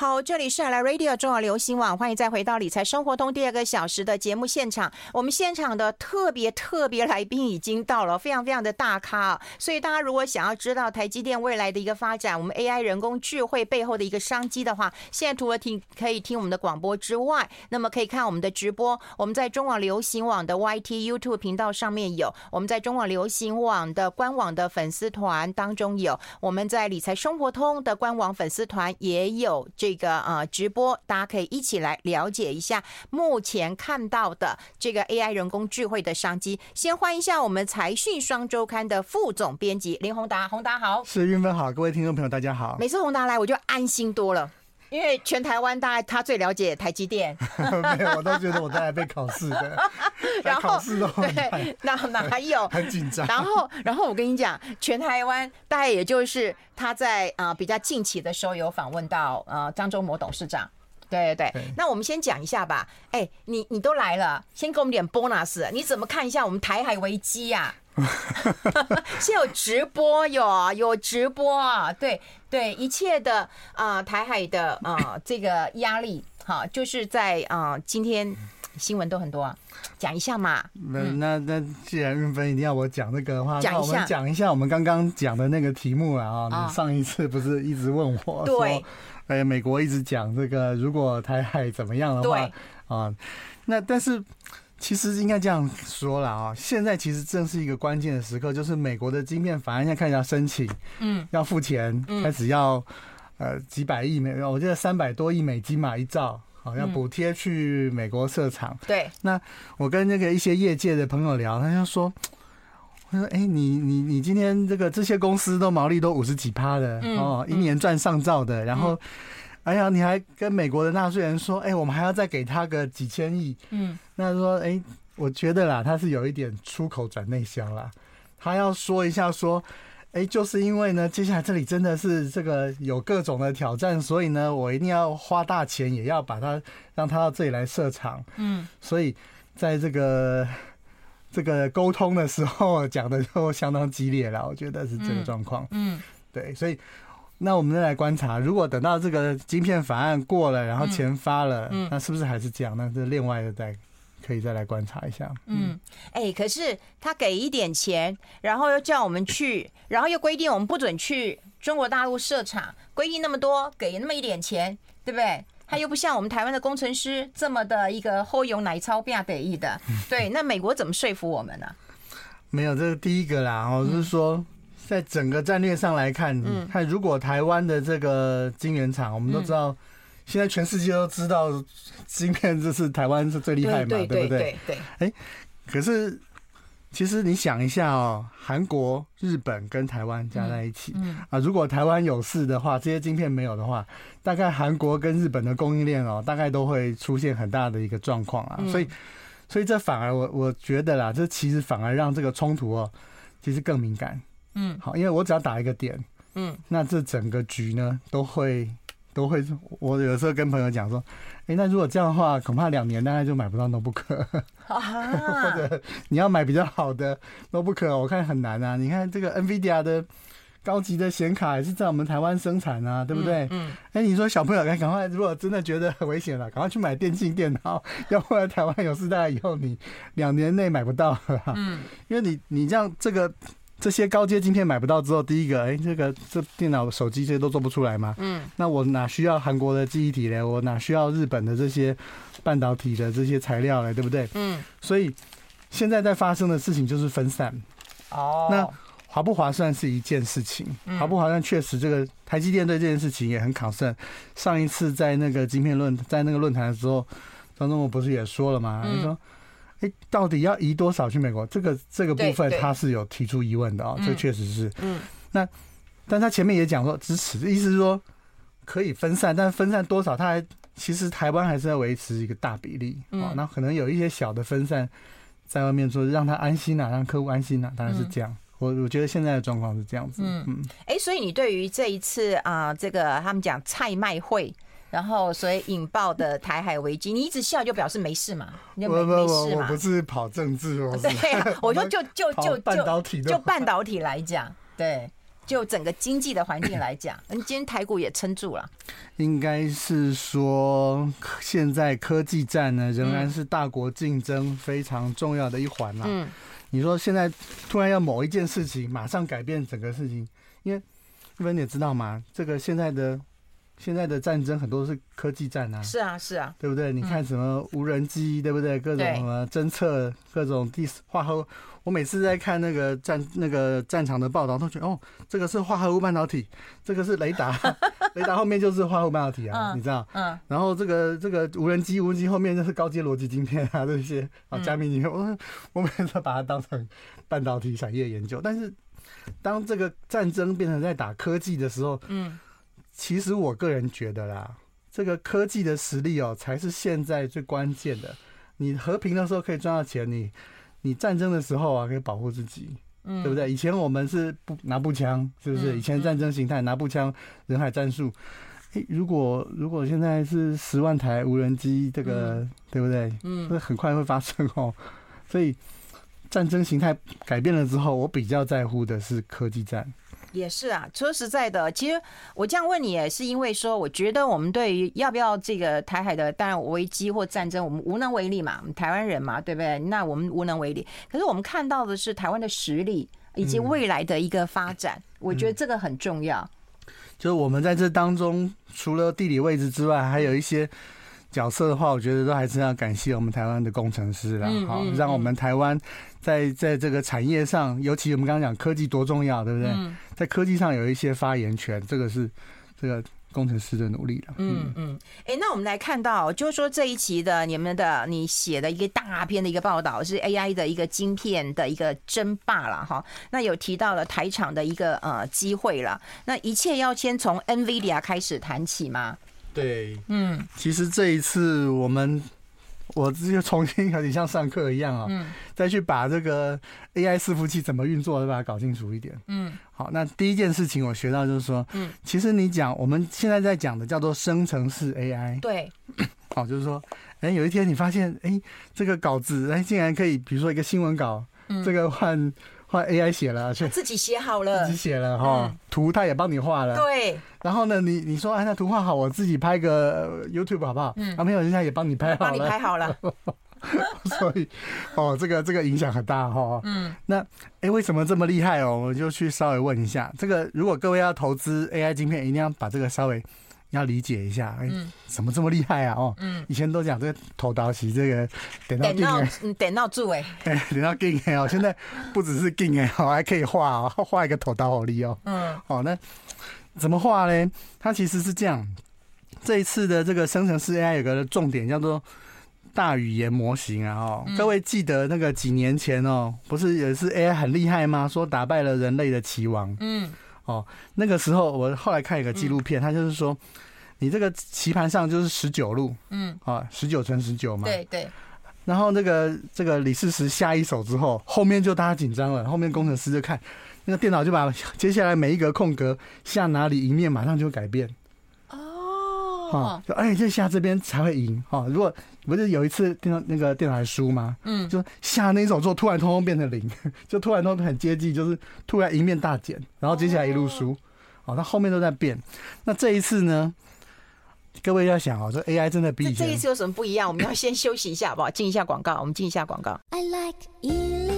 好，这里是海来 Radio 中网流行网，欢迎再回到理财生活通第二个小时的节目现场。我们现场的特别特别来宾已经到了，非常非常的大咖。所以大家如果想要知道台积电未来的一个发展，我们 AI 人工智慧背后的一个商机的话，现在除了听可以听我们的广播之外，那么可以看我们的直播。我们在中网流行网的 YT YouTube 频道上面有，我们在中网流行网的官网的粉丝团当中有，我们在理财生活通的官网粉丝团也有这。这个呃直播，大家可以一起来了解一下目前看到的这个 AI 人工智慧的商机。先欢迎一下我们财讯双周刊的副总编辑林宏达，宏达好，是韵芬好，各位听众朋友大家好。每次宏达来我就安心多了，因为全台湾大概他最了解台积电。没有，我都觉得我在来被考试的，然后考试都对，那哪有 很紧张。然后然后我跟你讲，全台湾大概也就是。他在啊比较近期的时候有访问到呃张忠谋董事长，对对对。那我们先讲一下吧。哎，你你都来了，先给我们点 bonus。你怎么看一下我们台海危机呀？先有直播，有有直播啊。对对，一切的啊台海的啊这个压力，哈，就是在啊今天新闻都很多啊。讲一下嘛。那、那那既然运芬一定要我讲这个的话，讲一下讲一下我们刚刚讲的那个题目了啊。你上一次不是一直问我对，哎、欸，美国一直讲这个，如果台海怎么样的话啊，那但是其实应该这样说了啊。现在其实正是一个关键的时刻，就是美国的晶片法案现在开始要申请，嗯，要付钱，开始要呃几百亿美，我记得三百多亿美金嘛，一兆。好，要补贴去美国设厂。对，那我跟那个一些业界的朋友聊，他就说，他说，哎，你你你今天这个这些公司都毛利都五十几趴的哦，一年赚上兆的，然后，哎呀，你还跟美国的纳税人说，哎，我们还要再给他个几千亿。嗯，那说，哎，我觉得啦，他是有一点出口转内销啦，他要说一下说。哎，就是因为呢，接下来这里真的是这个有各种的挑战，所以呢，我一定要花大钱，也要把它让他到这里来设厂。嗯，所以在这个这个沟通的时候 讲的就相当激烈了，我觉得是这个状况。嗯，对，所以那我们再来观察，如果等到这个晶片法案过了，然后钱发了，那是不是还是这样？那是另外的再。可以再来观察一下。嗯，哎、欸，可是他给一点钱，然后又叫我们去，然后又规定我们不准去中国大陆设厂，规定那么多，给那么一点钱，对不对？他又不像我们台湾的工程师这么的一个厚油奶超变得意的。对，那美国怎么说服我们呢？没有，这是第一个啦。我，就是说，在整个战略上来看，嗯，看如果台湾的这个晶圆厂，我们都知道。现在全世界都知道，晶片就是台湾是最厉害嘛，对不对？对对。哎，可是其实你想一下哦，韩国、日本跟台湾加在一起，啊，如果台湾有事的话，这些晶片没有的话，大概韩国跟日本的供应链哦，大概都会出现很大的一个状况啊。所以，所以这反而我我觉得啦，这其实反而让这个冲突哦，其实更敏感。嗯，好，因为我只要打一个点，嗯，那这整个局呢都会。都会，我有时候跟朋友讲说，哎，那如果这样的话，恐怕两年大概就买不到 notebook，或者你要买比较好的 notebook，我看很难啊。你看这个 NVIDIA 的高级的显卡也是在我们台湾生产啊，对不对？嗯。哎，你说小朋友该赶快，如果真的觉得很危险了，赶快去买电竞电脑，要不然台湾有事，大概以后你两年内买不到了。嗯。因为你你这样这个。这些高阶晶片买不到之后，第一个，哎，这个这电脑、手机这些都做不出来嘛？嗯，那我哪需要韩国的记忆体嘞？我哪需要日本的这些半导体的这些材料嘞？对不对？嗯，所以现在在发生的事情就是分散。哦，那划不划算是一件事情，划不划算确实这个台积电对这件事情也很 concern。上一次在那个晶片论在那个论坛的时候，张忠谋不是也说了吗？他说。哎，到底要移多少去美国？这个这个部分他是有提出疑问的啊，这确实是。嗯，那但他前面也讲说支持，意思是说可以分散，但分散多少，他还其实台湾还是要维持一个大比例啊。那可能有一些小的分散在外面说，让他安心呐，让客户安心呐，当然是这样。我我觉得现在的状况是这样子。嗯嗯。哎，所以你对于这一次啊，这个他们讲菜卖会。然后，所以引爆的台海危机，你一直笑就表示没事嘛？你就没没事嘛？我不是跑政治，哦对呀，我说就就就就半导体就半导体来讲，对就整个经济的环境来讲，嗯，今天台股也撑住了。应该是说，现在科技战呢，仍然是大国竞争非常重要的一环啦。嗯，你说现在突然要某一件事情马上改变整个事情，因为因为你也知道嘛，这个现在的。现在的战争很多是科技战啊，是啊是啊，对不对？你看什么无人机，对不对？各种什么侦测，各种地化合物。我每次在看那个战那个战场的报道，都觉得哦，这个是化合物半导体，这个是雷达，雷达后面就是化合物半导体啊，你知道？嗯。然后这个这个无人机，无人机后面就是高阶逻辑晶片啊，这些啊加密晶片。我我每次把它当成半导体产业研究，但是当这个战争变成在打科技的时候，嗯。其实我个人觉得啦，这个科技的实力哦，才是现在最关键的。你和平的时候可以赚到钱，你你战争的时候啊，可以保护自己，嗯，对不对？以前我们是不拿步枪，是不是？以前战争形态拿步枪，人海战术。诶，如果如果现在是十万台无人机，这个对不对？嗯，这很快会发生哦。所以战争形态改变了之后，我比较在乎的是科技战。也是啊，说实在的，其实我这样问你也是因为说，我觉得我们对于要不要这个台海的当然危机或战争，我们无能为力嘛，我们台湾人嘛，对不对？那我们无能为力。可是我们看到的是台湾的实力以及未来的一个发展，嗯、我觉得这个很重要。就是我们在这当中，除了地理位置之外，还有一些。角色的话，我觉得都还是要感谢我们台湾的工程师啦，好，让我们台湾在在这个产业上，尤其我们刚刚讲科技多重要，对不对？在科技上有一些发言权，这个是这个工程师的努力了。嗯嗯，哎，那我们来看到，就是说这一期的你们的你写的一个大篇的一个报道，是 AI 的一个晶片的一个争霸了哈。那有提到了台厂的一个呃机会了，那一切要先从 NVIDIA 开始谈起吗？对，嗯，其实这一次我们，我直接重新有点像上课一样啊，嗯，再去把这个 AI 伺服器怎么运作，把它搞清楚一点，嗯，好，那第一件事情我学到就是说，嗯，其实你讲我们现在在讲的叫做生成式 AI，对，好，就是说，哎，有一天你发现，哎，这个稿子，哎，竟然可以，比如说一个新闻稿，嗯，这个换。换 AI 写了，自己写好了，自己写了哈，图他也帮你画了。对。然后呢，你你说哎，那图画好，我自己拍个 YouTube 好不好？嗯。啊，没有，人家也帮你拍好了。帮你拍好了。所以，哦，这个这个影响很大哈。嗯。那哎，为什么这么厉害哦？我就去稍微问一下，这个如果各位要投资 AI 晶片，一定要把这个稍微。要理解一下，哎，怎么这么厉害啊？哦，嗯，以前都讲这个头刀是这个点到定嗯，点到住哎，哎，点到定哎哦，现在不只是定哎，哦，还可以画哦，画一个头刀好厉哦，嗯，好，那怎么画呢？它其实是这样，这一次的这个生成式 AI 有个重点叫做大语言模型啊，哦，各位记得那个几年前哦，不是也是 AI 很厉害吗？说打败了人类的棋王，嗯。哦，那个时候我后来看一个纪录片，他就是说，你这个棋盘上就是十九路，嗯，啊，十九乘十九嘛，对对。然后那个这个李世石下一手之后，后面就大家紧张了，后面工程师就看那个电脑就把接下来每一格空格下哪里，一面马上就改变。哦，就哎，就下这边才会赢哈。如果不是有一次电脑那个电脑还输吗？嗯，就下那一手之后，突然通通变成零，就突然都很接近，就是突然赢面大减，然后接下来一路输。哦，它后面都在变。那这一次呢？各位要想哦，这 AI 真的比以前。这一次有什么不一样？我们要先休息一下，好不好？进一下广告，我们进一下广告。I like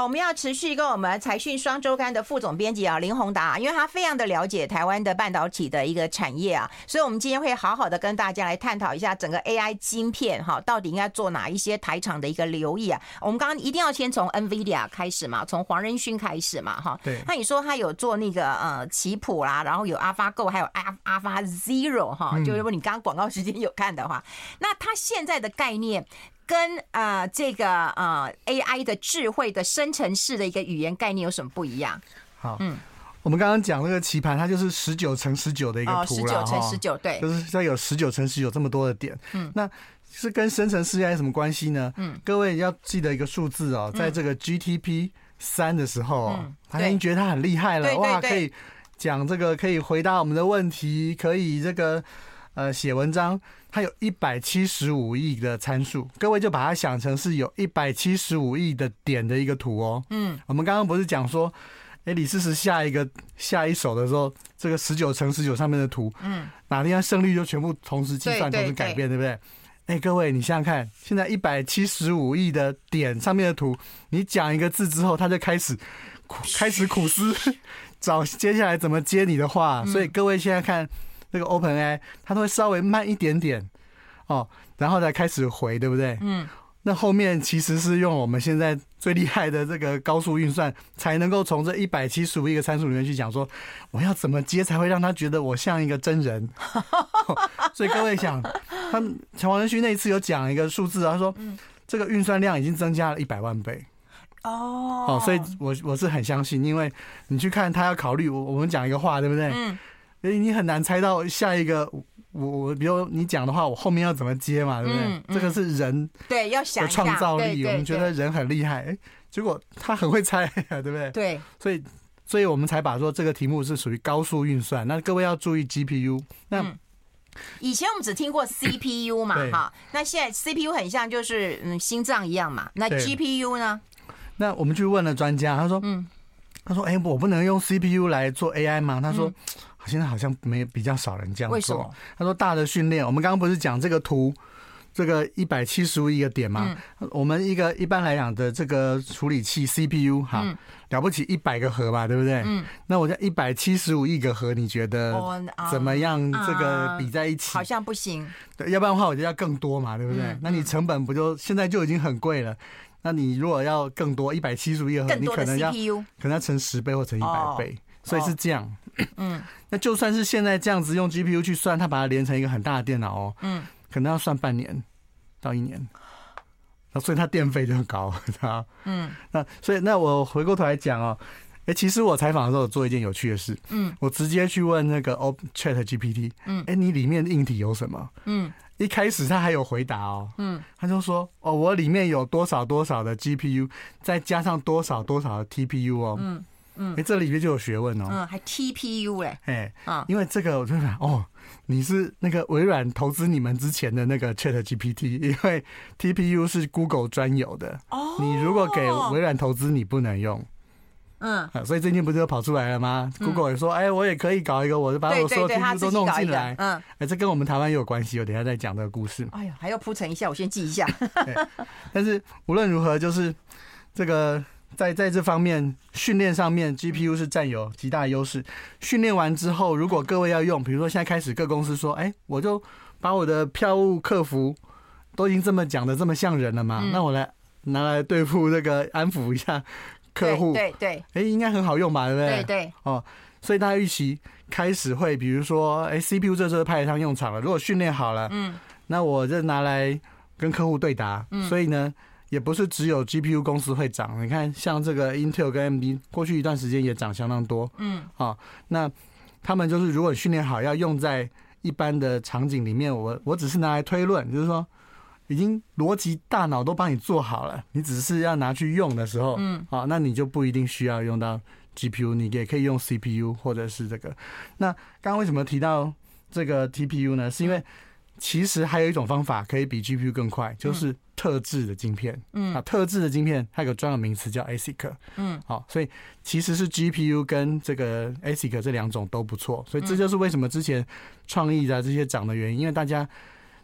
好，我们要持续跟我们财讯双周刊的副总编辑啊林宏达，因为他非常的了解台湾的半导体的一个产业啊，所以我们今天会好好的跟大家来探讨一下整个 AI 晶片哈，到底应该做哪一些台厂的一个留意啊。我们刚刚一定要先从 NVIDIA 开始嘛，从黄仁勋开始嘛哈。对。那你说他有做那个呃奇谱啦，然后有 AlphaGo，还有 Alpha Zero 哈，就是如果你刚刚广告时间有看的话，那他现在的概念。跟啊、呃、这个啊、呃、AI 的智慧的生成式的一个语言概念有什么不一样？好，嗯，我们刚刚讲那个棋盘，它就是十九乘十九的一个图了，十九乘十九，对，就是它有十九乘十九这么多的点，嗯，那是跟生成式 AI 有什么关系呢？嗯，各位要记得一个数字哦，在这个 GTP 三的时候，嗯，他已经觉得他很厉害了，哇，可以讲这个，可以回答我们的问题，可以这个。呃写文章，它有一百七十五亿的参数，各位就把它想成是有一百七十五亿的点的一个图哦。嗯，我们刚刚不是讲说，哎，李世石下一个下一手的时候，这个十九乘十九上面的图，嗯，哪天胜率就全部同时计算，同时改变，对不对？哎，各位，你想想看，现在一百七十五亿的点上面的图，你讲一个字之后，他就开始苦开始苦思，找接下来怎么接你的话。所以各位现在看那个 OpenAI，它都会稍微慢一点点哦，然后再开始回，对不对？嗯。那后面其实是用我们现在最厉害的这个高速运算，才能够从这一百七十五亿个参数里面去讲说，我要怎么接才会让他觉得我像一个真人。所以各位想，他黄仁勋那一次有讲一个数字啊，他说这个运算量已经增加了一百万倍。哦，哦，所以我我是很相信，因为你去看他要考虑我我们讲一个话，对不对？嗯。所以你很难猜到下一个。我我比如你讲的话，我后面要怎么接嘛，对不对？嗯嗯、这个是人对要想创造力，我们觉得人很厉害，哎，结果他很会猜，对不对？对，所以所以我们才把说这个题目是属于高速运算。那各位要注意 GPU。那、嗯、以前我们只听过 CPU 嘛，哈，那现在 CPU 很像就是嗯心脏一样嘛。那 GPU 呢？那我们去问了专家，他说，嗯，他说，哎，我不能用 CPU 来做 AI 吗？他说。嗯现在好像没比较少人这样做。他说大的训练，我们刚刚不是讲这个图，这个一百七十五亿个点吗？嗯、我们一个一般来讲的这个处理器 CPU 哈，嗯、了不起一百个核吧，对不对？嗯。那我这一百七十五亿个核，你觉得怎么样？这个比在一起、好像不行。对，要不然的话，我觉得要更多嘛，对不对？嗯、那你成本不就现在就已经很贵了？那你如果要更多一百七十五亿个核，你可能要可能要乘十倍或乘一百倍，哦、所以是这样。嗯。那就算是现在这样子用 GPU 去算，它把它连成一个很大的电脑哦，嗯，可能要算半年到一年，那所以它电费就很高，啊，嗯，那所以那我回过头来讲哦，哎，其实我采访的时候做一件有趣的事，嗯，我直接去问那个 O Chat GPT，嗯，哎，你里面的硬体有什么？嗯，一开始他还有回答哦，嗯，他就说哦，我里面有多少多少的 GPU，再加上多少多少的 TPU 哦，嗯。嗯，哎，这里面就有学问哦。嗯，还 TPU 嘞。哎，啊，因为这个我就想，哦，你是那个微软投资你们之前的那个 Chat GPT，因为 TPU 是 Google 专有的。哦。你如果给微软投资，你不能用。嗯。所以最近不是又跑出来了吗？Google 也说，哎，我也可以搞一个，我就把我所有 TPU 都弄进来。嗯。哎，这跟我们台湾也有关系，我等下再讲这个故事。哎呀，还要铺陈一下，我先记一下。但是无论如何，就是这个。在在这方面训练上面，GPU 是占有极大优势。训练完之后，如果各位要用，比如说现在开始各公司说，哎，我就把我的票务客服都已经这么讲的这么像人了嘛，那我来拿来对付这个安抚一下客户，对对，哎，应该很好用吧，对不对？对对。哦，所以大家预期开始会，比如说，哎，CPU 这时候派得上用场了。如果训练好了，嗯，那我就拿来跟客户对答。嗯，所以呢。也不是只有 GPU 公司会涨，你看像这个 Intel 跟 AMD 过去一段时间也涨相当多，嗯，啊，那他们就是如果训练好要用在一般的场景里面，我我只是拿来推论，就是说已经逻辑大脑都帮你做好了，你只是要拿去用的时候，嗯，啊，那你就不一定需要用到 GPU，你也可以用 CPU 或者是这个。那刚刚为什么提到这个 TPU 呢？是因为其实还有一种方法可以比 GPU 更快，就是特制的晶片。嗯，啊，特制的晶片它有个专有名词叫 ASIC。嗯，好，所以其实是 GPU 跟这个 ASIC 这两种都不错。所以这就是为什么之前创意的这些涨的原因，因为大家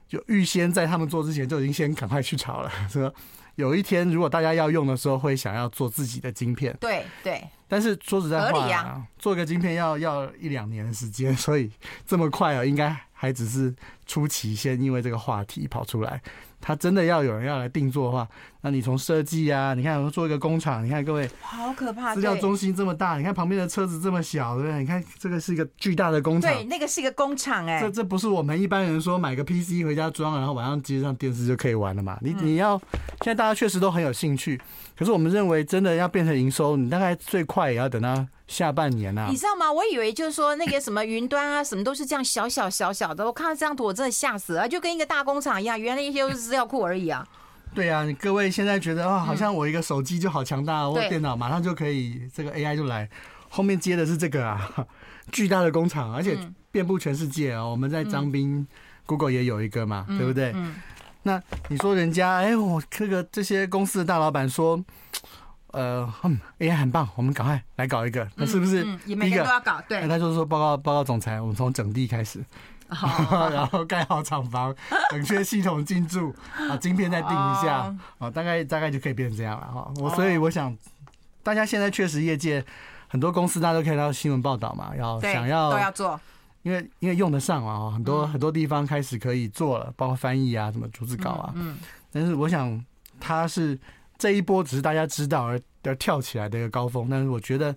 就预先在他们做之前就已经先赶快去炒了，说有一天如果大家要用的时候会想要做自己的晶片。对对。但是说实在话啊，做一个晶片要要一两年的时间，所以这么快啊，应该还只是初期，先因为这个话题跑出来。他真的要有人要来定做的话，那你从设计啊，你看我们做一个工厂，你看各位，好可怕，资料中心这么大，你看旁边的车子这么小，对不对？你看这个是一个巨大的工厂，对，那个是一个工厂哎，这这不是我们一般人说买个 PC 回家装，然后晚上接上电视就可以玩了嘛？你你要现在大家确实都很有兴趣，可是我们认为真的要变成营收，你大概最快也要等到。下半年啊，你知道吗？我以为就是说那个什么云端啊，什么都是这样小小小小的。我看到这张图，我真的吓死了，就跟一个大工厂一样。原来一些都是资料库而已啊。对啊，各位现在觉得啊，好像我一个手机就好强大，我电脑马上就可以这个 AI 就来，后面接的是这个啊。巨大的工厂，而且遍布全世界哦。我们在张斌，Google 也有一个嘛，对不对？那你说人家，哎，我这个这些公司的大老板说，呃，AI 很棒，我们赶快来搞一个，那是不是？也每个都要搞，对。那他就说报告报告总裁，我们从整地开始。Oh. 然后盖好厂房，冷却系统进驻，啊，晶片再定一下，啊、oh.，大概大概就可以变成这样了哈。我所以我想，大家现在确实业界很多公司，大家都可以看到新闻报道嘛，要想要都要做，因为因为用得上啊，很多很多地方开始可以做了，包括翻译啊，什么逐字稿啊，嗯，但是我想，它是这一波只是大家知道而而跳起来的一个高峰，但是我觉得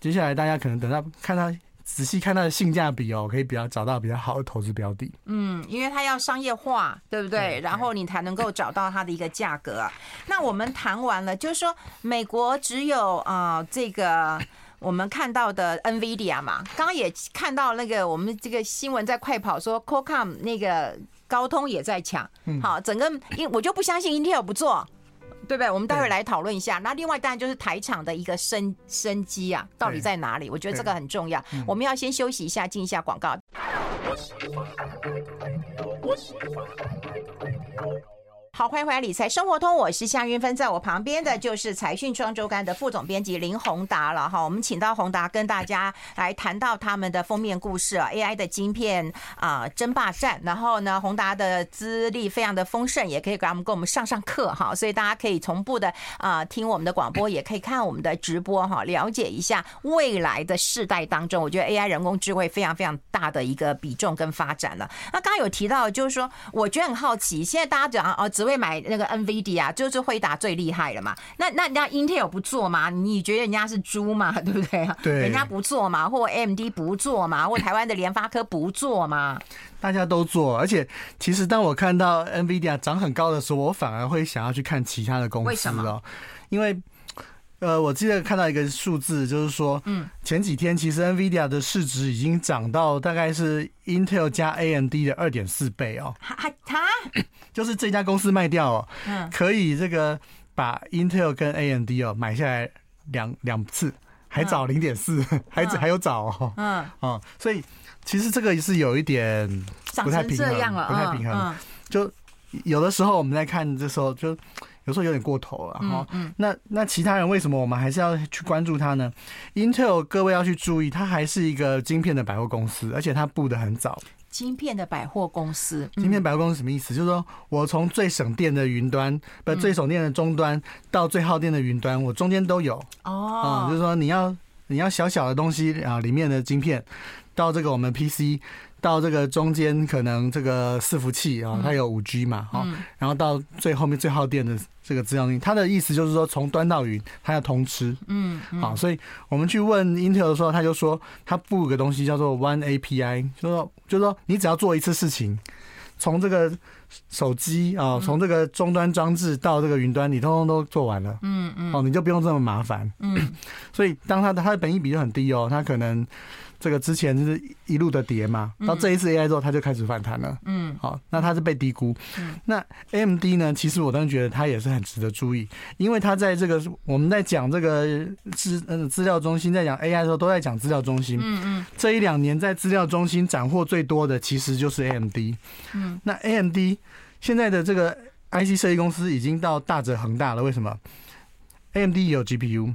接下来大家可能等到看到。仔细看它的性价比哦，可以比较找到比较好的投资标的。嗯，因为它要商业化，对不对？对，然后你才能够找到它的一个价格啊。那我们谈完了，就是说美国只有啊、呃、这个我们看到的 NVIDIA 嘛，刚刚也看到那个我们这个新闻在快跑说 Qualcomm 那个高通也在抢。好，整个因我就不相信 Intel 不做。对不对？我们待会来讨论一下。那另外当然就是台场的一个生生机啊，到底在哪里？我觉得这个很重要。我们要先休息一下，进一下广告。好，欢迎回来《理财生活通》，我是夏云芬，在我旁边的就是财讯双周刊的副总编辑林宏达了哈。我们请到宏达跟大家来谈到他们的封面故事啊，AI 的晶片啊争霸战。然后呢，宏达的资历非常的丰盛，也可以给他们给我们上上课哈。所以大家可以同步的啊听我们的广播，也可以看我们的直播哈，了解一下未来的世代当中，我觉得 AI 人工智慧非常非常大的一个比重跟发展了。那刚刚有提到，就是说，我觉得很好奇，现在大家讲哦。只会买那个 NVIDIA 啊，就是惠达最厉害了嘛？那那人家 Intel 不做吗？你觉得人家是猪嘛？对不对？对，人家不做嘛，或 AMD 不做嘛，或台湾的联发科 不做嘛？大家都做，而且其实当我看到 NVIDIA 涨很高的时候，我反而会想要去看其他的公司。为什么？因为。呃，我记得看到一个数字，就是说，嗯，前几天其实 NVIDIA 的市值已经涨到大概是 Intel 加 AMD 的二点四倍哦。还它 就是这家公司卖掉哦，嗯，可以这个把 Intel 跟 AMD 哦买下来两两次，还早零点四，还还有早哦，嗯。哦，所以其实这个也是有一点不太平衡，不太平衡。就有的时候我们在看这时候就。有时候有点过头了，哈。那那其他人为什么我们还是要去关注它呢？Intel 各位要去注意，它还是一个晶片的百货公司，而且它布的很早。晶片的百货公司，晶片百货公司什么意思？就是说我从最省电的云端，不，最省电的终端到最耗电的云端，我中间都有。哦，就是说你要你要小小的东西啊，里面的晶片到这个我们 PC。到这个中间可能这个伺服器啊，它有五 G 嘛，哈，然后到最后面最耗电的这个资料，它的意思就是说从端到云，它要通吃，嗯，好，所以我们去问 Intel 的时候，他就说他布个东西叫做 One API，就说就是说你只要做一次事情，从这个手机啊，从这个终端装置到这个云端，你通通都做完了，嗯嗯，哦，你就不用这么麻烦，嗯，所以当它的它的本益比就很低哦，它可能。这个之前就是一路的跌嘛，到这一次 AI 之后，它就开始反弹了。嗯，好，那它是被低估。嗯，那 AMD 呢？其实我当时觉得它也是很值得注意，因为它在这个我们在讲这个资嗯资料中心，在讲 AI 的时候，都在讲资料中心。嗯嗯，这一两年在资料中心斩获最多的，其实就是 AMD。嗯，那 AMD 现在的这个 IC 设计公司已经到大者恒大了。为什么？AMD 也有 GPU。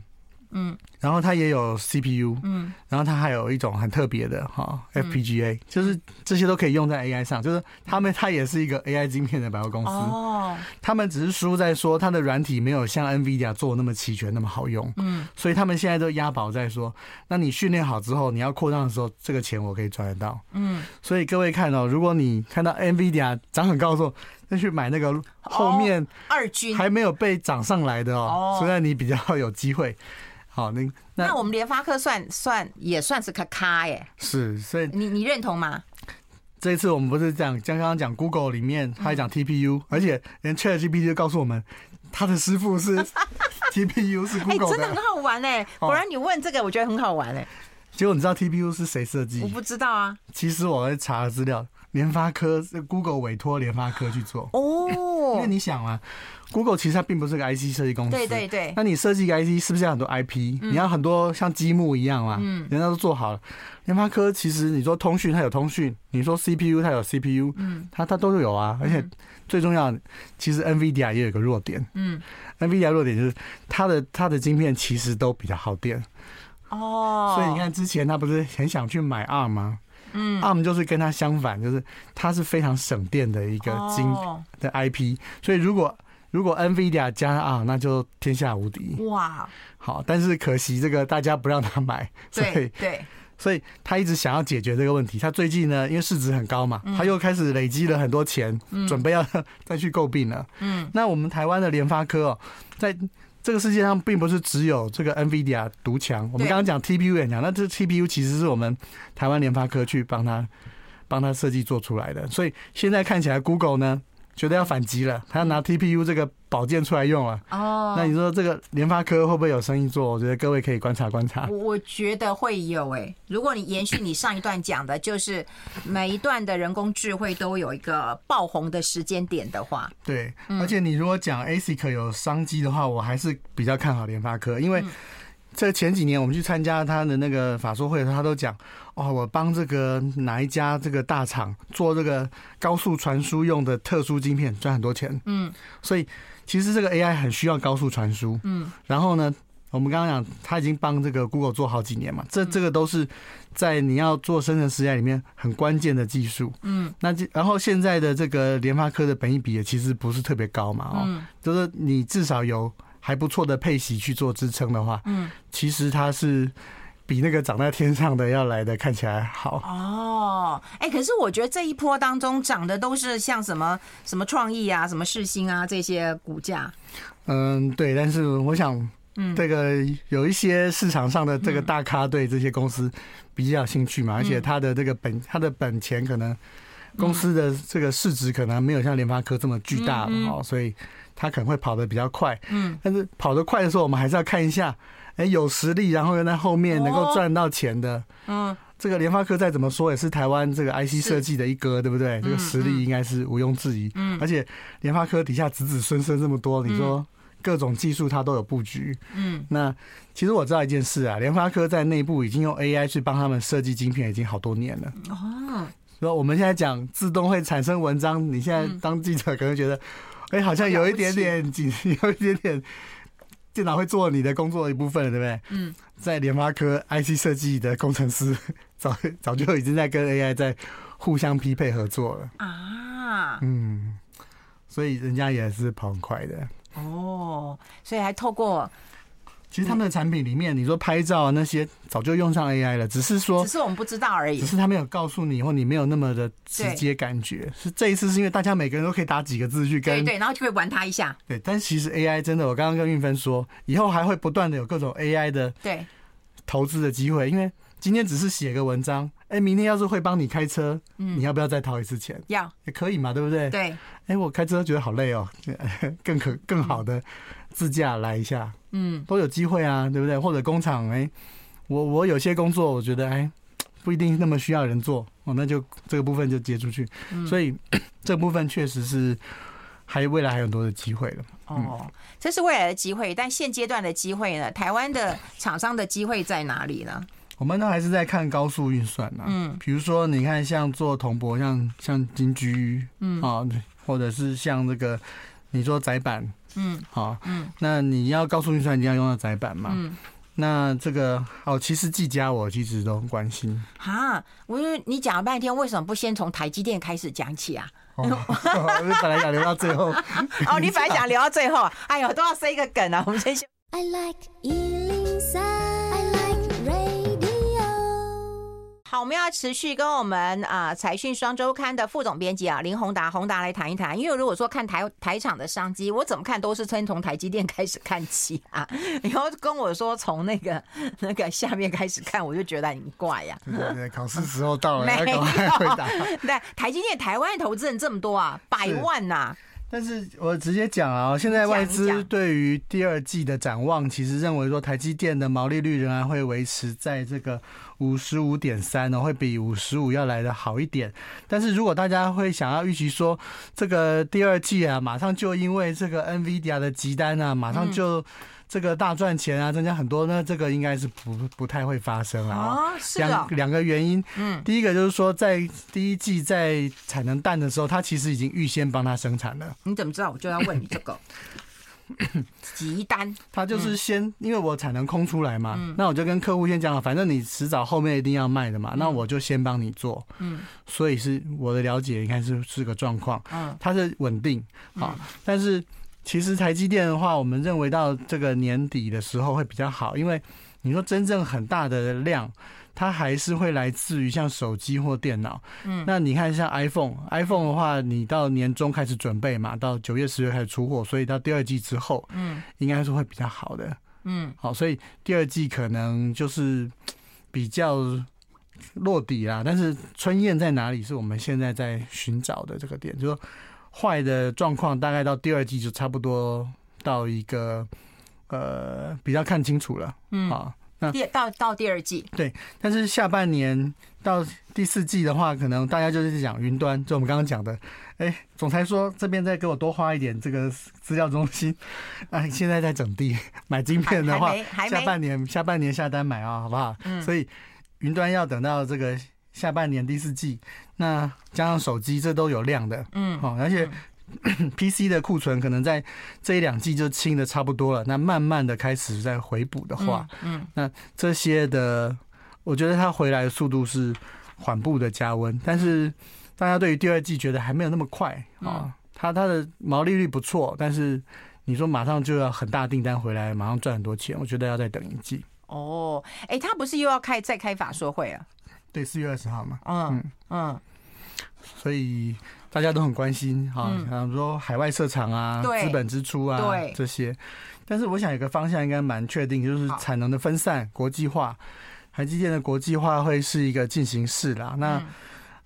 嗯。然后它也有 CPU，嗯，然后它还有一种很特别的哈 FPGA，就是这些都可以用在 AI 上，就是他们它也是一个 AI 晶片的百货公司。哦，他们只是输在说它的软体没有像 NVIDIA 做那么齐全那么好用，嗯，所以他们现在都押宝在说，那你训练好之后，你要扩张的时候，这个钱我可以赚得到，嗯，所以各位看哦，如果你看到 NVIDIA 涨很高的时候，那去买那个后面二军。还没有被涨上来的哦，所以你比较有机会。好，那那我们联发科算算也算是卡卡耶，是，所以你你认同吗？这一次我们不是讲，刚刚讲 Google 里面，他还讲 TPU，而且连 ChatGPT 就告诉我们，他的师傅是 TPU 是 Google 的，真的很好玩哎！果然你问这个，我觉得很好玩哎。结果你知道 TPU 是谁设计？我不知道啊。其实我在查了资料，联发科是 Google 委托联发科去做哦。因为你想啊，Google 其实它并不是个 IC 设计公司，对对对。那你设计一个 IC 是不是要很多 IP？、嗯、你要很多像积木一样嘛？嗯，人家都做好了。联发科其实你说通讯它有通讯，你说 CPU 它有 CPU，嗯，它它都有啊。而且最重要，其实 NVIDIA 也有个弱点，嗯，NVIDIA 弱点就是它的它的晶片其实都比较耗电。哦，所以你看之前他不是很想去买 ARM 吗？嗯，ARM 就是跟它相反，就是它是非常省电的一个晶的 IP，所以如果如果 NVIDIA 加 ARM，那就天下无敌。哇，好，但是可惜这个大家不让他买，所以对，所以他一直想要解决这个问题。他最近呢，因为市值很高嘛，他又开始累积了很多钱，准备要 再去购并了。嗯，那我们台湾的联发科哦，在。这个世界上并不是只有这个 NVIDIA 独强，我们刚刚讲 TPU 也强，那这 TPU 其实是我们台湾联发科去帮他帮他设计做出来的，所以现在看起来 Google 呢，觉得要反击了，他要拿 TPU 这个宝剑出来用了。哦，那你说这个联发科会不会有生意做？我觉得各位可以观察观察。我觉得会有诶。如果你延续你上一段讲的，就是每一段的人工智慧都有一个爆红的时间点的话，对。而且你如果讲 ASIC 有商机的话，我还是比较看好联发科，因为。在前几年我们去参加他的那个法说会他都讲哦，我帮这个哪一家这个大厂做这个高速传输用的特殊晶片，赚很多钱。嗯，所以其实这个 AI 很需要高速传输。嗯，然后呢，我们刚刚讲他已经帮这个 Google 做好几年嘛，这这个都是在你要做生成式 AI 里面很关键的技术。嗯，那然后现在的这个联发科的本益比也其实不是特别高嘛，哦，就是你至少有。还不错的配息去做支撑的话，嗯，其实它是比那个长在天上的要来的看起来好哦。哎，可是我觉得这一波当中涨的都是像什么什么创意啊、什么世芯啊这些股价。嗯，对。但是我想，嗯，这个有一些市场上的这个大咖对这些公司比较有兴趣嘛，而且他的这个本他的本钱可能公司的这个市值可能没有像联发科这么巨大哦，所以。他可能会跑得比较快，嗯，但是跑得快的时候，我们还是要看一下，哎，有实力，然后又在后面能够赚到钱的，嗯，这个联发科再怎么说也是台湾这个 IC 设计的一哥，对不对？这个实力应该是毋庸置疑，嗯，而且联发科底下子子孙孙这么多，你说各种技术它都有布局，嗯，那其实我知道一件事啊，联发科在内部已经用 AI 去帮他们设计晶片已经好多年了，哦，说我们现在讲自动会产生文章，你现在当记者可能觉得。哎，好像有一点点紧，有一点点电脑会做你的工作的一部分，对不对？嗯，在联发科 IC 设计的工程师早早就已经在跟 AI 在互相匹配合作了啊。嗯，所以人家也是跑很快的。哦，所以还透过。其实他们的产品里面，你说拍照那些早就用上 AI 了，只是说，只是我们不知道而已。只是他没有告诉你，或你没有那么的直接感觉。是这一次是因为大家每个人都可以打几个字去跟对对，然后就会玩它一下。对，但其实 AI 真的，我刚刚跟运芬说，以后还会不断的有各种 AI 的对投资的机会。因为今天只是写个文章，哎，明天要是会帮你开车，嗯，你要不要再掏一次钱？要也可以嘛，对不对？对。哎，我开车觉得好累哦，更可更好的。自驾来一下，嗯，都有机会啊，对不对？或者工厂，哎，我我有些工作，我觉得哎，不一定那么需要人做，哦，那就这个部分就接出去。所以 这部分确实是还未来还有很多的机会了。哦，这是未来的机会，但现阶段的机会呢？台湾的厂商的机会在哪里呢？我们呢还是在看高速运算呢。嗯，比如说你看，像做铜箔，像像金居，嗯啊，或者是像这个你说窄板。嗯，好，嗯，那你要高速运算，你要用到窄板嘛？嗯，那这个哦，其实技嘉我其实都很关心。哈，我说你讲了半天，为什么不先从台积电开始讲起啊？哦，我本来想留到最后。哦，你本来想留到最后，哎呦，都要塞一个梗啊！我们先先。I like 好，我们要持续跟我们啊财讯双周刊的副总编辑啊林宏达宏达来谈一谈，因为如果说看台台厂的商机，我怎么看都是先从台积电开始看起啊。然后跟我说从那个那个下面开始看，我就觉得很怪呀、啊。对对，考试时候到了，没有。对，台积电台湾的投资人这么多啊，百万呐、啊。但是我直接讲啊，现在外资对于第二季的展望，其实认为说台积电的毛利率仍然会维持在这个五十五点三呢，会比五十五要来的好一点。但是如果大家会想要预期说，这个第二季啊，马上就因为这个 NVIDIA 的急单啊，马上就。这个大赚钱啊，增加很多呢，这个应该是不不太会发生了啊。两两个原因，嗯，第一个就是说，在第一季在产能淡的时候，他其实已经预先帮他生产了。你怎么知道？我就要问你这个 急单。他就是先，因为我产能空出来嘛，那我就跟客户先讲了，反正你迟早后面一定要卖的嘛，那我就先帮你做。嗯，所以是我的了解，应该是是个状况。嗯，它是稳定啊，但是。其实台积电的话，我们认为到这个年底的时候会比较好，因为你说真正很大的量，它还是会来自于像手机或电脑。嗯，那你看像 iPhone，iPhone 的话，你到年终开始准备嘛，到九月十月开始出货，所以到第二季之后，嗯，应该是会比较好的。嗯，好，所以第二季可能就是比较落底啦。但是春燕在哪里，是我们现在在寻找的这个点，就是说。坏的状况大概到第二季就差不多到一个呃比较看清楚了，嗯。啊，那第到到第二季。对，但是下半年到第四季的话，可能大家就是讲云端，就我们刚刚讲的，哎，总裁说这边再给我多花一点这个资料中心，啊，现在在整地买晶片的话，下半年下半年下单买啊，好不好？嗯，所以云端要等到这个。下半年第四季，那加上手机，这都有量的，嗯，好，而且 PC 的库存可能在这一两季就清的差不多了。那慢慢的开始在回补的话，嗯，那这些的，我觉得它回来的速度是缓步的加温，但是大家对于第二季觉得还没有那么快啊。它它的毛利率不错，但是你说马上就要很大订单回来，马上赚很多钱，我觉得要再等一季。哦，哎，他不是又要开再开法说会啊？对，四月二十号嘛，嗯嗯，所以大家都很关心哈，像说海外设厂啊，资本支出啊，对这些。但是我想有个方向应该蛮确定，就是产能的分散、国际化，台积电的国际化会是一个进行式啦。那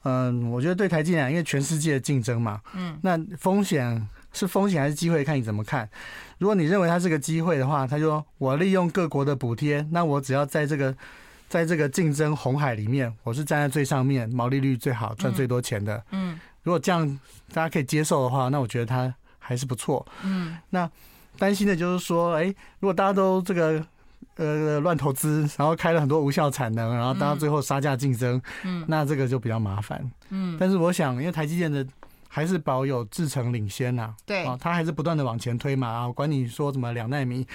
嗯，我觉得对台积电，因为全世界的竞争嘛，嗯，那风险是风险还是机会，看你怎么看。如果你认为它是个机会的话，他就说我利用各国的补贴，那我只要在这个。在这个竞争红海里面，我是站在最上面，毛利率最好，赚最多钱的。嗯，嗯，如果这样大家可以接受的话，那我觉得它还是不错。嗯，那担心的就是说，哎，如果大家都这个呃乱投资，然后开了很多无效产能，然后大家最后杀价竞争，嗯，那这个就比较麻烦。嗯，但是我想，因为台积电的还是保有制程领先呐，对，啊，它还是不断的往前推嘛。啊，管你说什么两奈米，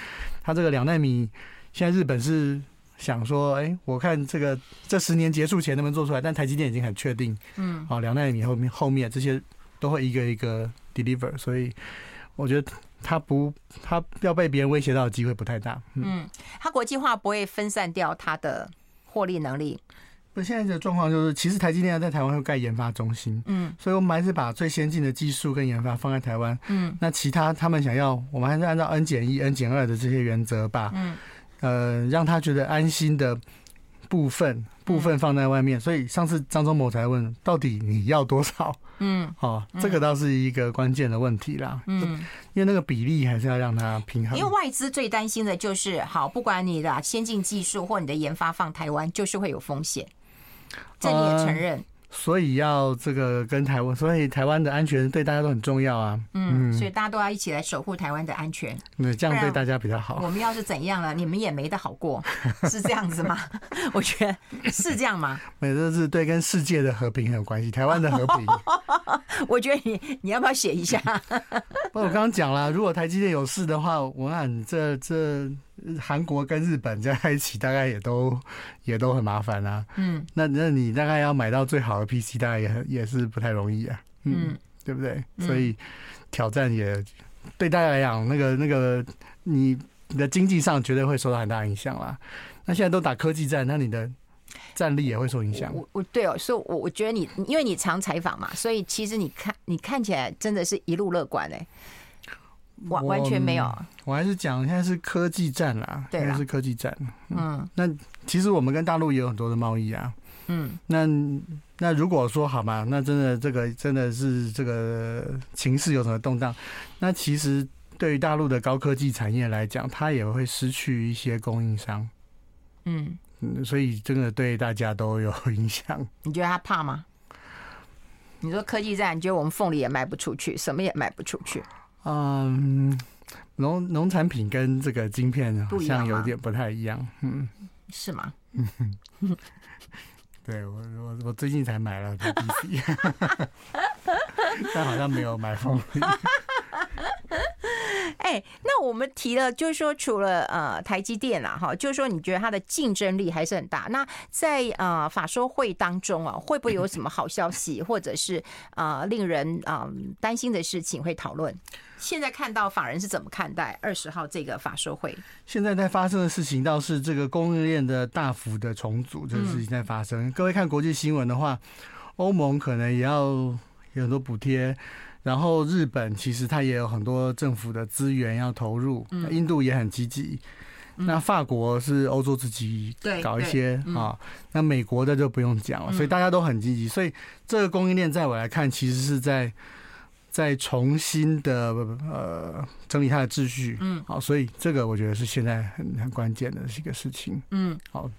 它这个两奈米现在日本是。想说，哎、欸，我看这个这十年结束前能不能做出来？但台积电已经很确定，嗯，好，两奈米后面后面这些都会一个一个 deliver，所以我觉得它不，它要被别人威胁到的机会不太大。嗯，嗯，它国际化不会分散掉它的获利能力。不，现在的状况就是，其实台积电在台湾会盖研发中心，嗯，所以我们还是把最先进的技术跟研发放在台湾，嗯，那其他他们想要，我们还是按照 N 减一、N 减二的这些原则吧，嗯。呃，让他觉得安心的部分部分放在外面，所以上次张忠谋才问，到底你要多少？嗯，哦，这个倒是一个关键的问题啦。嗯，因为那个比例还是要让它平衡。因为外资最担心的就是，好，不管你的先进技术或你的研发放台湾，就是会有风险。这你也承认。所以要这个跟台湾，所以台湾的安全对大家都很重要啊。嗯，所以大家都要一起来守护台湾的安全。那，这样对大家比较好。我们要是怎样了，你们也没得好过，是这样子吗？我觉得是这样吗？没，这是对跟世界的和平很有关系，台湾的和平。我觉得你你要不要写一下？不，我刚刚讲了，如果台积电有事的话，我看这这。韩国跟日本在一起，大概也都 也都很麻烦啊。嗯，那那你大概要买到最好的 PC，大概也也是不太容易啊。嗯，对不对？所以挑战也对大家来讲，那个那个你你的经济上绝对会受到很大影响啦。那现在都打科技战，那你的战力也会受影响。我我对哦，所以我我觉得你因为你常采访嘛，所以其实你看你看起来真的是一路乐观哎、欸。完完全没有，我还是讲现在是科技战啦，对，是科技战。嗯，那其实我们跟大陆也有很多的贸易啊，嗯，那那如果说好嘛，那真的这个真的是这个情势有什么动荡，那其实对于大陆的高科技产业来讲，它也会失去一些供应商。嗯嗯，所以真的对大家都有影响。你觉得他怕吗？你说科技战，你觉得我们凤梨也卖不出去，什么也卖不出去？嗯，农农产品跟这个晶片好像有点不太一样。嗯，是吗？嗯，对我我我最近才买了 PC，但好像没有买凤梨。哎、欸，那我们提了，就是说，除了呃台积电啊，哈，就是说，你觉得它的竞争力还是很大。那在呃法说会当中啊，会不会有什么好消息，或者是呃令人啊担心的事情会讨论？现在看到法人是怎么看待二十号这个法说会？现在在发生的事情倒是这个供应链的大幅的重组，这个事情在发生。各位看国际新闻的话，欧盟可能也要有很多补贴。然后日本其实它也有很多政府的资源要投入，印度也很积极。那法国是欧洲自己搞一些啊，那美国的就不用讲了，所以大家都很积极。所以这个供应链在我来看，其实是在在重新的呃整理它的秩序。嗯，好，所以这个我觉得是现在很很关键的一个事情。嗯，好。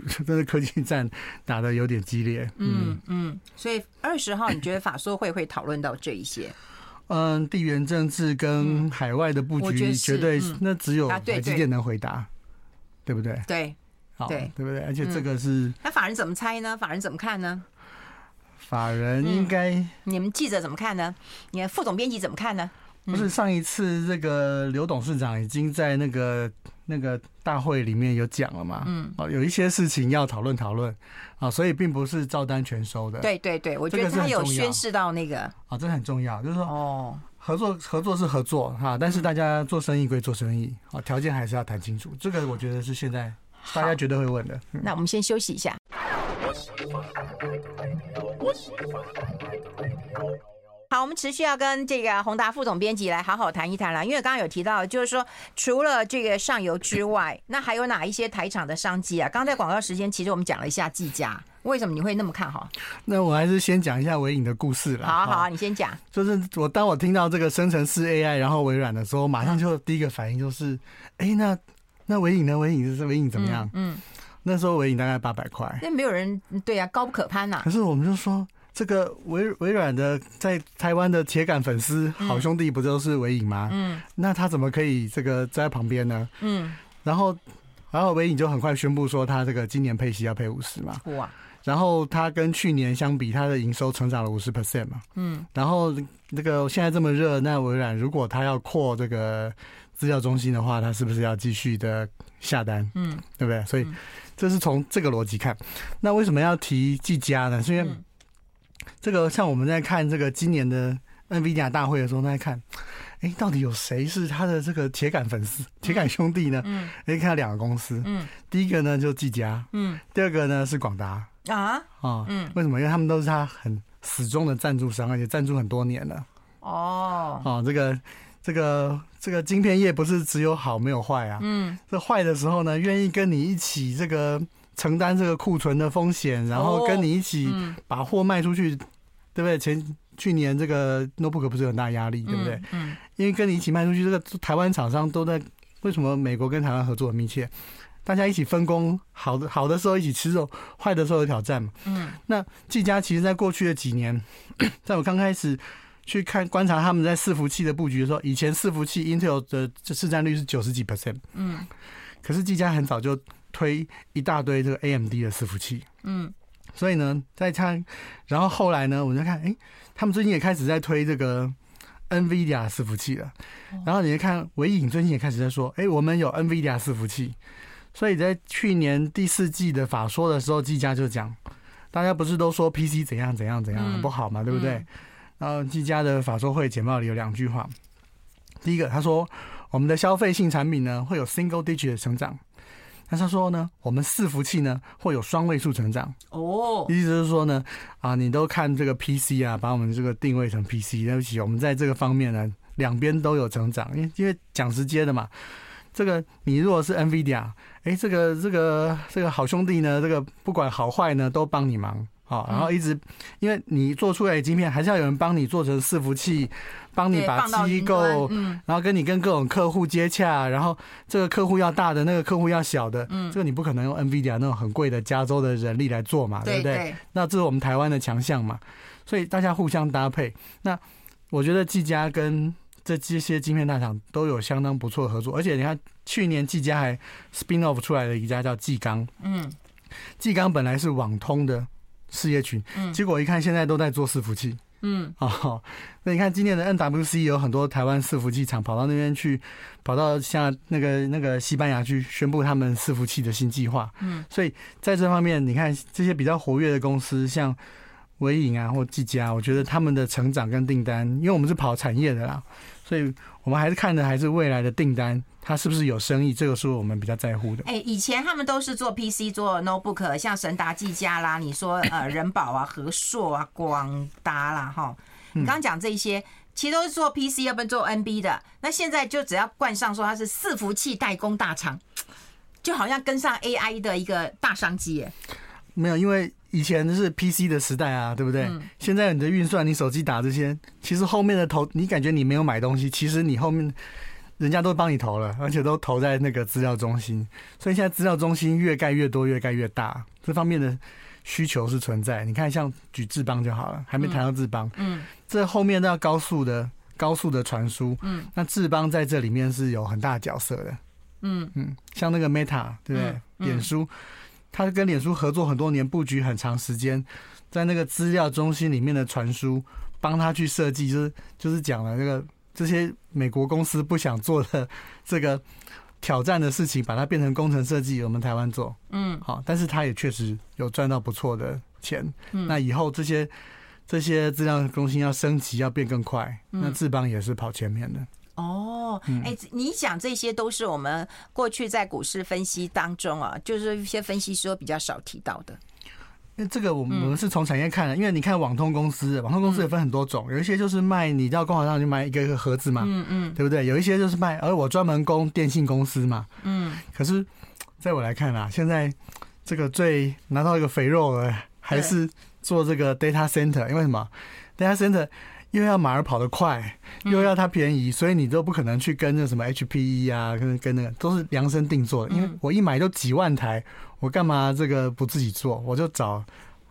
真的科技战打的有点激烈，嗯嗯，所以二十号你觉得法说会会讨论到这一些？嗯，地缘政治跟海外的布局绝对那只有台积电能回答，对不对？对，好，对不对？而且这个是那法人怎么猜呢？法人怎么看呢？法人应该你们记者怎么看呢？你看副总编辑怎么看呢？不是上一次这个刘董事长已经在那个那个大会里面有讲了嘛？嗯，哦，有一些事情要讨论讨论啊，所以并不是照单全收的。对对对，我觉得他有宣示到那个啊，这很重要，就是说哦，合作合作是合作哈，但是大家做生意归做生意啊，条件还是要谈清楚。这个我觉得是现在大家绝对会问的。那我们先休息一下。好，我们持续要跟这个宏达副总编辑来好好谈一谈了，因为刚刚有提到，就是说除了这个上游之外，那还有哪一些台厂的商机啊？刚在广告时间，其实我们讲了一下技嘉，为什么你会那么看好？那我还是先讲一下微影的故事了。好好啊，你先讲。就是我当我听到这个生成式 AI，然后微软的时候，马上就第一个反应就是，哎、欸，那那微影呢？微影是微影怎么样？嗯，嗯那时候微影大概八百块，那没有人对啊，高不可攀呐、啊。可是我们就说。这个微微软的在台湾的铁杆粉丝好兄弟不就是微影吗？嗯，那他怎么可以这个在旁边呢？嗯，然后然后微影就很快宣布说，他这个今年配息要配五十嘛。哇！然后他跟去年相比，他的营收成长了五十 percent 嘛。嗯，然后这个现在这么热，那微软如果他要扩这个资料中心的话，他是不是要继续的下单？嗯，对不对？所以这是从这个逻辑看。那为什么要提技嘉呢？是因为这个像我们在看这个今年的 NVIDIA 大会的时候，在看，哎，到底有谁是他的这个铁杆粉丝、铁杆兄弟呢？嗯，可以看到两个公司，嗯，第一个呢就技嘉，嗯，第二个呢是广达。啊，啊，嗯，为什么？因为他们都是他很死忠的赞助商，而且赞助很多年了。哦，哦，这个这个这个晶片业不是只有好没有坏啊，嗯，这坏的时候呢，愿意跟你一起这个。承担这个库存的风险，然后跟你一起把货卖出去，对不对？前去年这个 notebook 不是有很大压力，对不对？嗯，因为跟你一起卖出去，这个台湾厂商都在。为什么美国跟台湾合作很密切？大家一起分工，好的好的时候一起吃肉，坏的时候有挑战嘛。嗯，那技嘉其实在过去的几年，在我刚开始去看观察他们在伺服器的布局的时候，以前伺服器 Intel 的这市占率是九十几 percent，嗯，可是技嘉很早就。推一大堆这个 AMD 的伺服器，嗯，所以呢，在他，然后后来呢，我就看，哎，他们最近也开始在推这个 NVIDIA 伺服器了。然后你就看，纬颖最近也开始在说，哎，我们有 NVIDIA 伺服器。所以在去年第四季的法说的时候，技嘉就讲，大家不是都说 PC 怎样怎样怎样不好嘛，对不对？然后技嘉的法说会简报里有两句话，第一个他说，我们的消费性产品呢会有 single digit 的成长。那他说呢，我们伺服器呢会有双位数成长。哦，意思就是说呢，啊，你都看这个 PC 啊，把我们这个定位成 PC，对不起，我们在这个方面呢两边都有成长，因为因为讲直接的嘛，这个你如果是 NVIDIA，哎，这个这个这个好兄弟呢，这个不管好坏呢，都帮你忙。好，然后一直，因为你做出来的晶片，还是要有人帮你做成伺服器，帮你把机构，然后跟你跟各种客户接洽，然后这个客户要大的，那个客户要小的，嗯这个你不可能用 NVIDIA 那种很贵的加州的人力来做嘛，对不对？那这是我们台湾的强项嘛，所以大家互相搭配。那我觉得技嘉跟这这些晶片大厂都有相当不错的合作，而且你看去年技嘉还 spin off 出来的一家叫技钢，嗯，技钢本来是网通的。事业群，结果一看现在都在做伺服器，嗯，哦，那你看今年的 NWC 有很多台湾伺服器厂跑到那边去，跑到像那个那个西班牙去宣布他们伺服器的新计划，嗯，所以在这方面，你看这些比较活跃的公司，像微影啊或技嘉，我觉得他们的成长跟订单，因为我们是跑产业的啦，所以我们还是看的还是未来的订单。它是不是有生意？这个是我们比较在乎的。哎，以前他们都是做 PC、做 notebook，像神达、技嘉啦，你说呃人保啊、和硕啊、广达啦，哈，你刚刚讲这些，其实都是做 PC，要不然做 NB 的。那现在就只要冠上说它是伺服器代工大厂，就好像跟上 AI 的一个大商机耶。没有，因为以前是 PC 的时代啊，对不对？现在你的运算，你手机打这些，其实后面的投，你感觉你没有买东西，其实你后面。人家都帮你投了，而且都投在那个资料中心，所以现在资料中心越盖越多，越盖越大，这方面的需求是存在。你看，像举智邦就好了，还没谈到智邦，嗯，这后面都要高速的、高速的传输，嗯，那智邦在这里面是有很大角色的，嗯。嗯，像那个 Meta 对不对？脸书，他跟脸书合作很多年，布局很长时间，在那个资料中心里面的传输，帮他去设计，就是就是讲了那个。这些美国公司不想做的这个挑战的事情，把它变成工程设计，我们台湾做，嗯，好，但是他也确实有赚到不错的钱。嗯，那以后这些这些资料中心要升级，要变更快，那志邦也是跑前面的。哦，哎，你讲这些都是我们过去在股市分析当中啊，就是一些分析师比较少提到的。那这个我们我们是从产业看的，因为你看网通公司，网通公司也分很多种，有一些就是卖你到工厂上去买一个一个盒子嘛，嗯嗯，对不对？有一些就是卖，而我专门供电信公司嘛，嗯。可是在我来看啊，现在这个最拿到一个肥肉的还是做这个 data center，因为什么？data center 又要马儿跑得快，又要它便宜，所以你都不可能去跟那什么 HPE 啊，跟跟那个都是量身定做的，因为我一买都几万台。我干嘛这个不自己做？我就找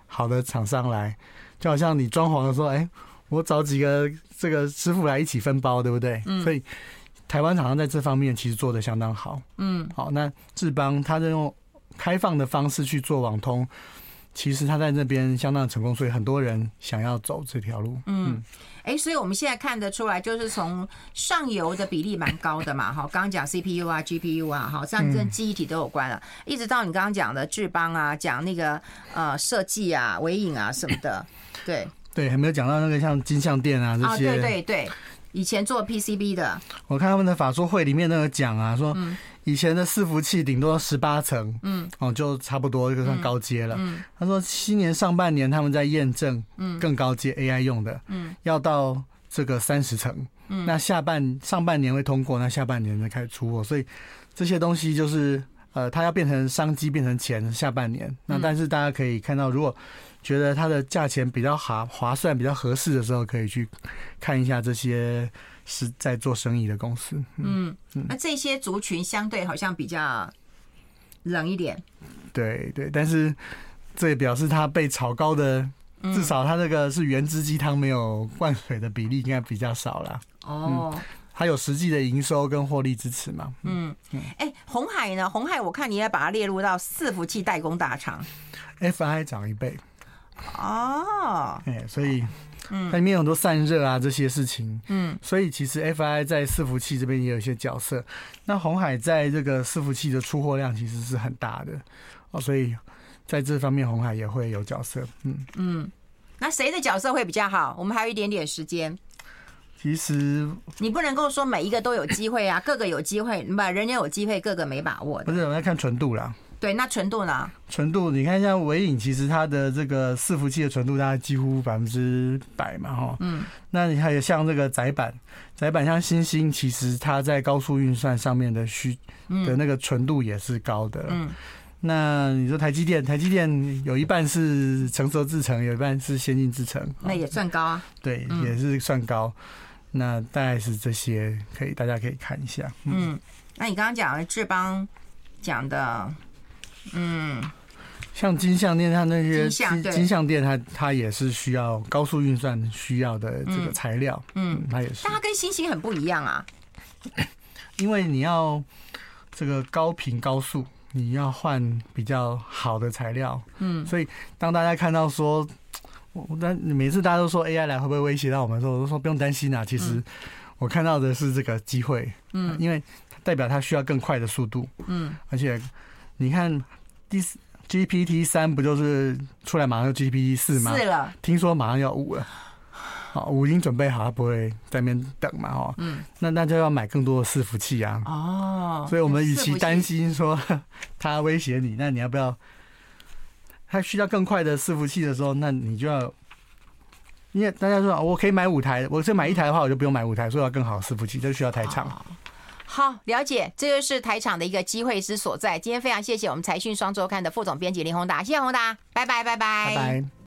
好的厂商来，就好像你装潢的时候，哎，我找几个这个师傅来一起分包，对不对？嗯。所以台湾厂商在这方面其实做的相当好。嗯。好，那志邦他在用开放的方式去做网通，其实他在那边相当成功，所以很多人想要走这条路。嗯。哎，所以我们现在看得出来，就是从上游的比例蛮高的嘛，哈，刚刚讲 CPU 啊、GPU 啊，哈，这样跟记忆体都有关了，一直到你刚刚讲的智邦啊，讲那个呃设计啊、微影啊什么的，对。对，还没有讲到那个像金像店啊这些，对对对，以前做 PCB 的，我看他们的法说会里面那个讲啊，说。以前的伺服器顶多十八层，嗯，哦，就差不多就算高阶了。嗯，他说今年上半年他们在验证，嗯，更高阶 AI 用的，嗯，要到这个三十层，嗯，那下半上半年会通过，那下半年才开始出货，所以这些东西就是呃，它要变成商机，变成钱，下半年。那但是大家可以看到，如果觉得它的价钱比较划划算，比较合适的时候，可以去看一下这些。是在做生意的公司，嗯，嗯，那这些族群相对好像比较冷一点，对对，但是这也表示它被炒高的，至少它这个是原汁鸡汤没有灌水的比例应该比较少了。哦，它有实际的营收跟获利支持嘛？嗯。嗯，哎，红海呢？红海我看你也把它列入到伺服器代工大厂，FI 涨一倍，哦，哎，所以。嗯，它里面有很多散热啊这些事情，嗯，所以其实 FI 在伺服器这边也有一些角色。那红海在这个伺服器的出货量其实是很大的哦，所以在这方面红海也会有角色。嗯嗯，那谁的角色会比较好？我们还有一点点时间。其实你不能够说每一个都有机会啊，各个有机会，不，人家有机会，各个没把握的。不是，我们要看纯度啦。对，那纯度呢？纯度，你看像尾影，其实它的这个伺服器的纯度大概几乎百分之百嘛，哈。嗯。那你还有像这个窄板，窄板像星星，其实它在高速运算上面的需的那个纯度也是高的。嗯。那你说台积电，台积电有一半是成熟制程，有一半是先进制程，那也算高啊。对，也是算高。那大概是这些，可以大家可以看一下。嗯，那你刚刚讲的智邦讲的，嗯，像金项链，它那些金金像电，它它也是需要高速运算需要的这个材料。嗯，它也是。但它跟星星很不一样啊，因为你要这个高频高速。你要换比较好的材料，嗯，所以当大家看到说，我但每次大家都说 AI 来会不会威胁到我们的时候，我都说不用担心啊。其实我看到的是这个机会，嗯，因为代表它需要更快的速度，嗯，而且你看第四 GPT 三不就是出来马上就 GPT 四吗？是了，听说马上要五了。好，五已经准备好，他不会在那边等嘛，哦。嗯。那那就要买更多的伺服器啊。哦。所以我们与其担心说 他威胁你，那你要不要？他需要更快的伺服器的时候，那你就要，因为大家说我可以买五台，我是买一台的话，我就不用买五台，所以要更好的伺服器，就需要台厂。好，了解，这就是台场的一个机会之所在。今天非常谢谢我们财讯双周刊的副总编辑林宏达，谢谢宏达，拜拜，拜拜，拜拜。